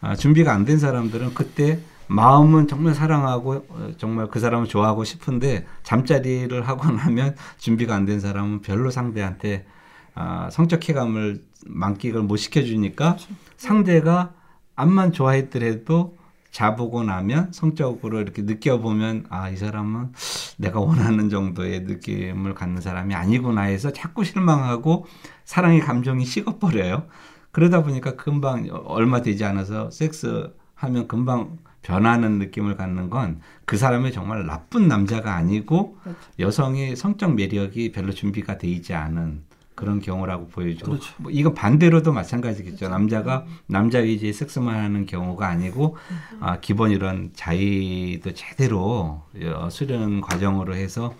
Speaker 3: 아, 준비가 안 된 사람들은 그때 마음은 정말 사랑하고 어, 정말 그 사람을 좋아하고 싶은데 잠자리를 하고 나면 준비가 안 된 사람은 별로 상대한테 아, 성적 쾌감을 만끽을 못 시켜주니까 상대가 암만 좋아했더라도 자보고 나면 성적으로 이렇게 느껴보면 아 이 사람은 내가 원하는 정도의 느낌을 갖는 사람이 아니구나 해서 자꾸 실망하고 사랑의 감정이 식어버려요. 그러다 보니까 금방 얼마 되지 않아서 섹스 하면 금방 변하는 느낌을 갖는 건 그 사람이 정말 나쁜 남자가 아니고 여성의 성적 매력이 별로 준비가 돼 있지 않은 그런 경우라고 보여주고
Speaker 4: 그렇죠.
Speaker 3: 뭐 이건 반대로도 마찬가지겠죠. 남자가 남자 위주의 섹스만 하는 경우가 아니고 아, 기본 이런 자의도 제대로 어, 수련 과정으로 해서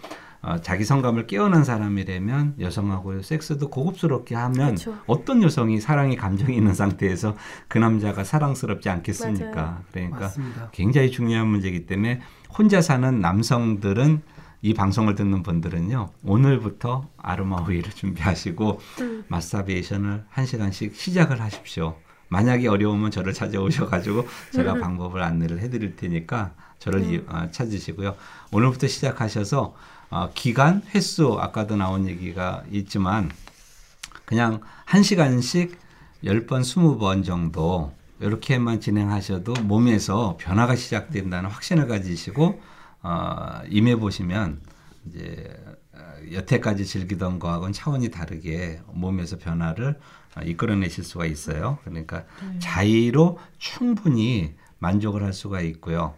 Speaker 3: 어, 자기 성감을 깨어난 사람이라면 여성하고 섹스도 고급스럽게 하면
Speaker 5: 그렇죠.
Speaker 3: 어떤 여성이 사랑의 감정이 있는 상태에서 그 남자가 사랑스럽지 않겠습니까?
Speaker 5: 맞아요.
Speaker 3: 그러니까
Speaker 4: 맞습니다.
Speaker 3: 굉장히 중요한 문제이기 때문에 혼자 사는 남성들은 이 방송을 듣는 분들은요 오늘부터 아로마 오일을 준비하시고
Speaker 5: 음.
Speaker 3: 마스터베이션을 한 시간씩 시작을 하십시오. 만약에 어려우면 저를 찾아오셔가지고 제가 방법을 안내를 해드릴 테니까 저를 이- 어, 찾으시고요. 오늘부터 시작하셔서 어, 기간, 횟수 아까도 나온 얘기가 있지만 그냥 한 시간씩 10번, 20번 정도 이렇게만 진행하셔도 몸에서 변화가 시작된다는 확신을 가지시고 어, 임해 보시면 이제 어, 여태까지 즐기던 거하고는 차원이 다르게 몸에서 변화를 어, 이끌어내실 수가 있어요. 그러니까 자의로 충분히 만족을 할 수가 있고요.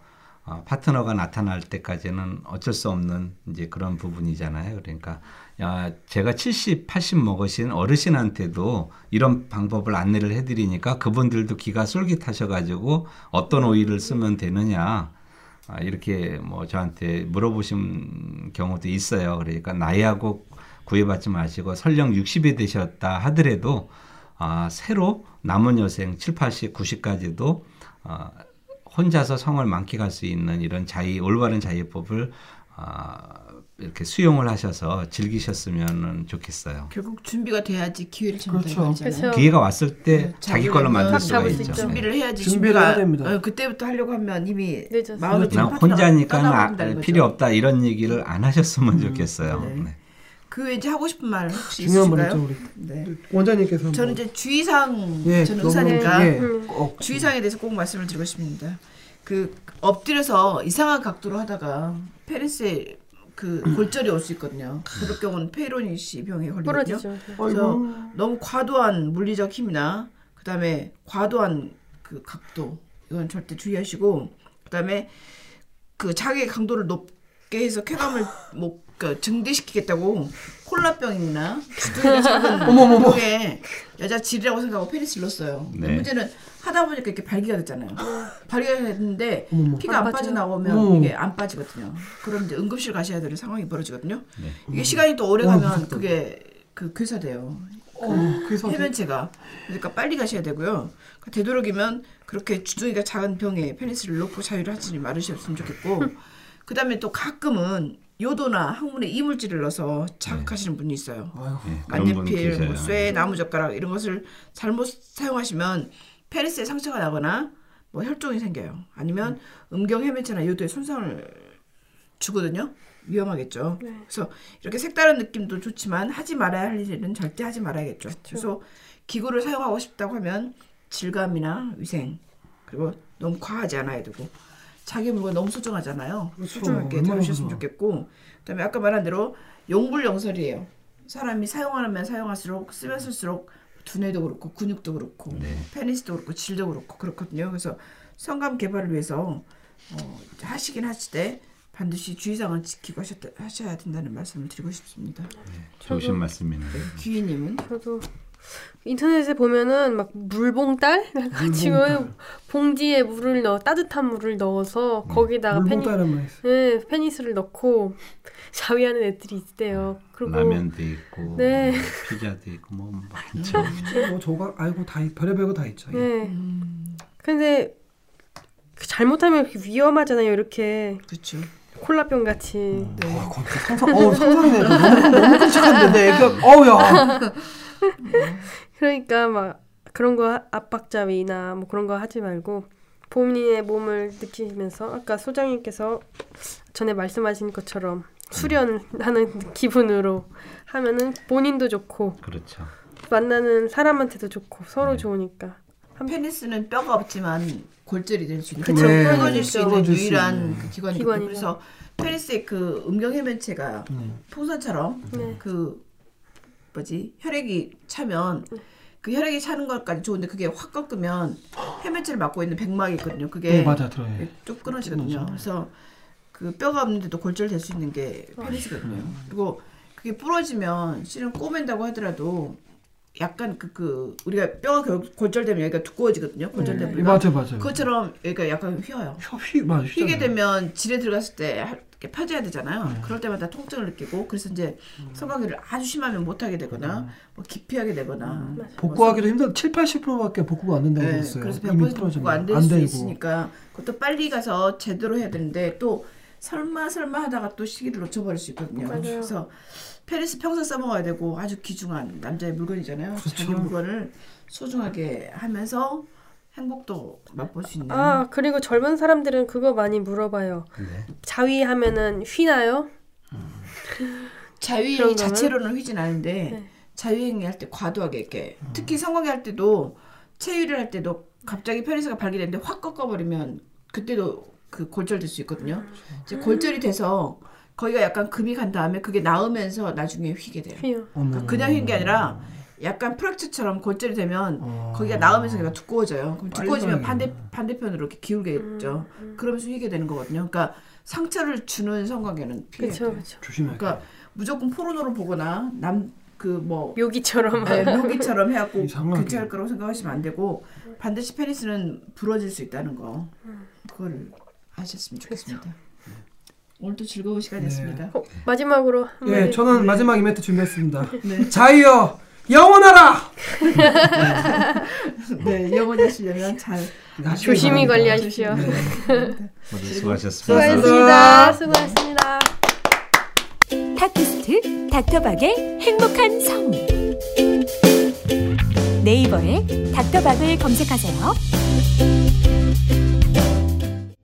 Speaker 3: 어, 파트너가 나타날 때까지는 어쩔 수 없는 이제 그런 부분이잖아요. 그러니까 야, 제가 70, 80 먹으신 어르신한테도 이런 방법을 안내를 해드리니까 그분들도 기가 솔깃하셔가지고 어떤 오일을 쓰면 되느냐 아, 이렇게 뭐 저한테 물어보신 경우도 있어요. 그러니까 나이하고 구애받지 마시고 설령 60이 되셨다 하더라도 아, 새로 남은 여생 7, 80, 90까지도 아, 혼자서 성을 만끽할 수 있는 이런 자의 올바른 자의법을 아, 이렇게 수용을 하셔서 즐기셨으면 좋겠어요.
Speaker 2: 결국 준비가 돼야지 기회를 잡는다
Speaker 4: 그렇죠.
Speaker 2: 말이잖아요.
Speaker 5: 그렇죠.
Speaker 3: 기회가 왔을 때
Speaker 2: 네,
Speaker 3: 자기 걸로 만들
Speaker 2: 딱
Speaker 3: 수가 있죠.
Speaker 5: 있죠.
Speaker 3: 네.
Speaker 2: 준비를 해야지
Speaker 4: 준비를
Speaker 2: 준비가-
Speaker 4: 해야 됩니다.
Speaker 2: 어, 그때부터 하려고 하면 이미. 마음이 떠나버린다는
Speaker 3: 아,
Speaker 2: 거죠.
Speaker 3: 필요 없다 이런 얘기를 안 하셨으면 좋겠어요.
Speaker 2: 네.
Speaker 3: 네.
Speaker 2: 그 외에 이제 하고 싶은 말 혹시
Speaker 4: 중요한 분
Speaker 2: 있으실까요?
Speaker 4: 있죠 우리
Speaker 2: 네.
Speaker 4: 원장님께서
Speaker 2: 저는. 이제 주의사항
Speaker 4: 예,
Speaker 2: 저는 의사니까
Speaker 4: 예,
Speaker 5: 음.
Speaker 4: 꼭
Speaker 2: 주의사항에 대해서 꼭 말씀을 드리고 싶습니다. 그 엎드려서 이상한 각도로 하다가 페니스에 그 골절이 올 수 있거든요. 그럴 경우는 Peyronie's 병에 걸리거든요.
Speaker 5: 부러지죠.
Speaker 2: 그래서
Speaker 4: 아이고.
Speaker 2: 너무 과도한 물리적 힘이나 그다음에 과도한 그 각도 이건 절대 주의하시고 그다음에 그 자기의 강도를 높 해서 쾌감을 뭐 그 증대시키겠다고 콜라병이나 주둥이가 작은
Speaker 4: 어머머머.
Speaker 2: 병에 여자 질이라고 생각하고 페니스를 넣었어요.
Speaker 3: 네.
Speaker 2: 문제는 하다 보니까 이렇게 발기가 됐잖아요. 발기가 됐는데
Speaker 4: 어머머.
Speaker 2: 피가
Speaker 5: 안
Speaker 2: 안. 빠져나오면
Speaker 4: 어머.
Speaker 2: 이게 안 빠지거든요. 그럼 이제 응급실 가셔야 되는 상황이 벌어지거든요.
Speaker 3: 네.
Speaker 2: 이게 시간이 또 오래
Speaker 4: 어,
Speaker 2: 가면. 그게 그 괴사돼요.
Speaker 4: 어,
Speaker 2: 해면체가 그러니까 빨리 가셔야 되고요. 그러니까 되도록이면 그렇게 주둥이가 작은 병에 페니스를 넣고 자유를 하지 말으셨으면 좋겠고 그다음에 또 가끔은 요도나 항문에 이물질을 넣어서 자극하시는 분이 있어요.
Speaker 3: 네,
Speaker 2: 만년필. 뭐 쇠, 나무젓가락 이런 것을 잘못 사용하시면 페니스에 상처가 나거나 뭐 혈종이 생겨요. 아니면 음경 해면체나 요도에 손상을 주거든요. 위험하겠죠. 그래서 이렇게 색다른 느낌도 좋지만 하지 말아야 할 일은 절대 하지 말아야겠죠. 그래서 기구를 사용하고 싶다고 하면 질감이나 위생 그리고 너무 과하지 않아야 되고 자기 물건 너무 소중하잖아요.
Speaker 4: 그렇죠.
Speaker 2: 소중하게 다루셨으면. 좋겠고 그다음에 아까 말한 대로 용불용설이에요. 사람이 사용하면 사용할수록 쓰면 쓸수록 두뇌도 그렇고 근육도 그렇고
Speaker 3: 네.
Speaker 2: 페니스도 그렇고 질도 그렇고 그렇거든요. 그래서 성감 개발을 위해서 어, 하시긴 하시되 반드시 주의사항은 지키고 하셨다, 하셔야 된다는 말씀을 드리고 싶습니다.
Speaker 3: 좋으신 말씀이네요.
Speaker 2: 귀희님은
Speaker 5: 저도 인터넷에 보면은 막 물봉달
Speaker 4: 물봉달.
Speaker 5: 봉지에 물을 넣어 따뜻한 물을 넣어서 거기다가 페니. 네, 페니스를 넣고 샤위하는 애들이 있대요. 그리고
Speaker 3: 라면도 있고
Speaker 5: 네.
Speaker 3: 뭐 피자도 있고 뭐 많죠.
Speaker 4: 뭐 조각 알고 다 있- 별의별 거 다 있죠.
Speaker 5: 네. 근데 그 잘못하면 이렇게 위험하잖아요. 이렇게
Speaker 2: 그렇죠.
Speaker 5: 콜라병 같이.
Speaker 4: 어, 거기 상상, 어, 상상이네. 너무, 너무 끔찍한데, 내 애가, 어우야.
Speaker 5: 그러니까 막 그런 거 하- 압박자위나 뭐 그런 거 하지 말고 본인의 몸을 느끼면서 아까 소장님께서 전에 말씀하신 것처럼 수련하는 기분으로 하면은 본인도 좋고
Speaker 3: 그렇죠.
Speaker 5: 만나는 사람한테도 좋고 서로 좋으니까
Speaker 2: 페니스는 뼈가 없지만 골절이 될 수 있는
Speaker 5: 그쵸,
Speaker 4: 네.
Speaker 2: 끊어질 수 있는
Speaker 4: 수
Speaker 2: 유일한. 그 기관이고
Speaker 5: 기관이죠.
Speaker 2: 그래서 페니스의 그 음경 해면체가
Speaker 4: 음.
Speaker 2: 풍선처럼
Speaker 5: 네.
Speaker 2: 그 뭐지 혈액이 차면 그 혈액이 차는 것까지 좋은데 그게 확 꺾으면 해면체를 막고 있는 백막이 있거든요. 그게
Speaker 4: 네, 맞아, 들어요.
Speaker 2: 쭉 끊어지거든요.
Speaker 4: 끊어져.
Speaker 2: 그래서 그 뼈가 없는데도 골절될 수 있는 게 페니스거든요. 그리고 그게 부러지면 실은 꼬맨다고 하더라도 약간 그, 그 우리가 뼈가 결- 골절되면 여기가 두꺼워지거든요. 골절된
Speaker 4: 네,
Speaker 2: 부위가.
Speaker 4: 맞아, 맞아.
Speaker 2: 그것처럼 여기가 약간 휘어요.
Speaker 4: 휘, 휘, 맞아,
Speaker 2: 휘게. 되면 질에 들어갔을 때 하- 이렇게 펴져야 되잖아요.
Speaker 4: 네.
Speaker 2: 그럴 때마다 통증을 느끼고 그래서 이제
Speaker 4: 음.
Speaker 2: 성관계를 아주 심하면 못하게 되거나 뭐 기피하게 되거나
Speaker 4: 음. 복구하기도 힘들어. 7, 80%밖에 복구가 안 된다고
Speaker 2: 네,
Speaker 4: 들었어요.
Speaker 2: 그래서
Speaker 4: 이미
Speaker 2: 100%
Speaker 4: 부러지면.
Speaker 2: 복구가 안될
Speaker 4: 안
Speaker 2: 수. 있으니까 그것도 빨리 가서 제대로 해야 되는데 또 설마 설마 하다가 또 시기를 놓쳐버릴 수 있거든요.
Speaker 5: 맞아요.
Speaker 2: 그래서 페리스 평생 써먹어야 되고 아주 귀중한 남자의 물건이잖아요. 자기
Speaker 4: 그렇죠.
Speaker 2: 물건을 소중하게 하면서 행복도 맛볼 수 있는.
Speaker 5: 아 그리고 젊은 사람들은 그거 많이 물어봐요.
Speaker 3: 네.
Speaker 5: 자위하면은 휘나요? 그런 거는?
Speaker 2: 자체로는 휘진 않은데
Speaker 5: 네.
Speaker 2: 자유행위 할 때 과도하게 이렇게 특히 성관계 할 때도 체위를 할 때도 갑자기 페니스가 발기되는데 확 꺾어버리면 그때도 그 골절될 수 있거든요. 이제 골절이 돼서 거기가 약간 금이 간 다음에 그게 나으면서 나중에 휘게 돼요. 그러니까 그냥 휘는 게 아니라 약간 프랙처처럼 골절이 되면
Speaker 4: 어.
Speaker 2: 거기가 나으면서 걔가 두꺼워져요. 그럼 두꺼워지면. 반대 반대편으로 이렇게 기울겠죠. 그러면서 휘게 되는 거거든요. 그러니까 상처를 주는 성관계는 피해야
Speaker 5: 그렇죠,
Speaker 2: 돼요.
Speaker 5: 그렇죠.
Speaker 4: 조심해.
Speaker 2: 그러니까 무조건 포르노를 보거나 남 그뭐
Speaker 5: 묘기처럼.
Speaker 2: 묘기처럼 해갖고
Speaker 4: 이상하게.
Speaker 2: 괜찮을 거라고 생각하시면 안 되고 반드시 페니스는 부러질 수 있다는 거 그거를 아셨으면 좋겠습니다. 오늘도 즐거운 시간이었습니다.
Speaker 5: 어, 마지막으로.
Speaker 4: 예, 저는 마지막 이벤트 준비했습니다.
Speaker 2: 네,
Speaker 4: 자이어 영원하라.
Speaker 2: 네 영원히 하시려면 잘
Speaker 4: 하시기
Speaker 5: 조심히. 관리하십시오.
Speaker 3: 모두 수고하셨습니다.
Speaker 5: 수고하셨습니다. 수고하셨습니다.
Speaker 1: 팟캐스트 닥터박의 행복한 성 네이버에 닥터박을 검색하세요.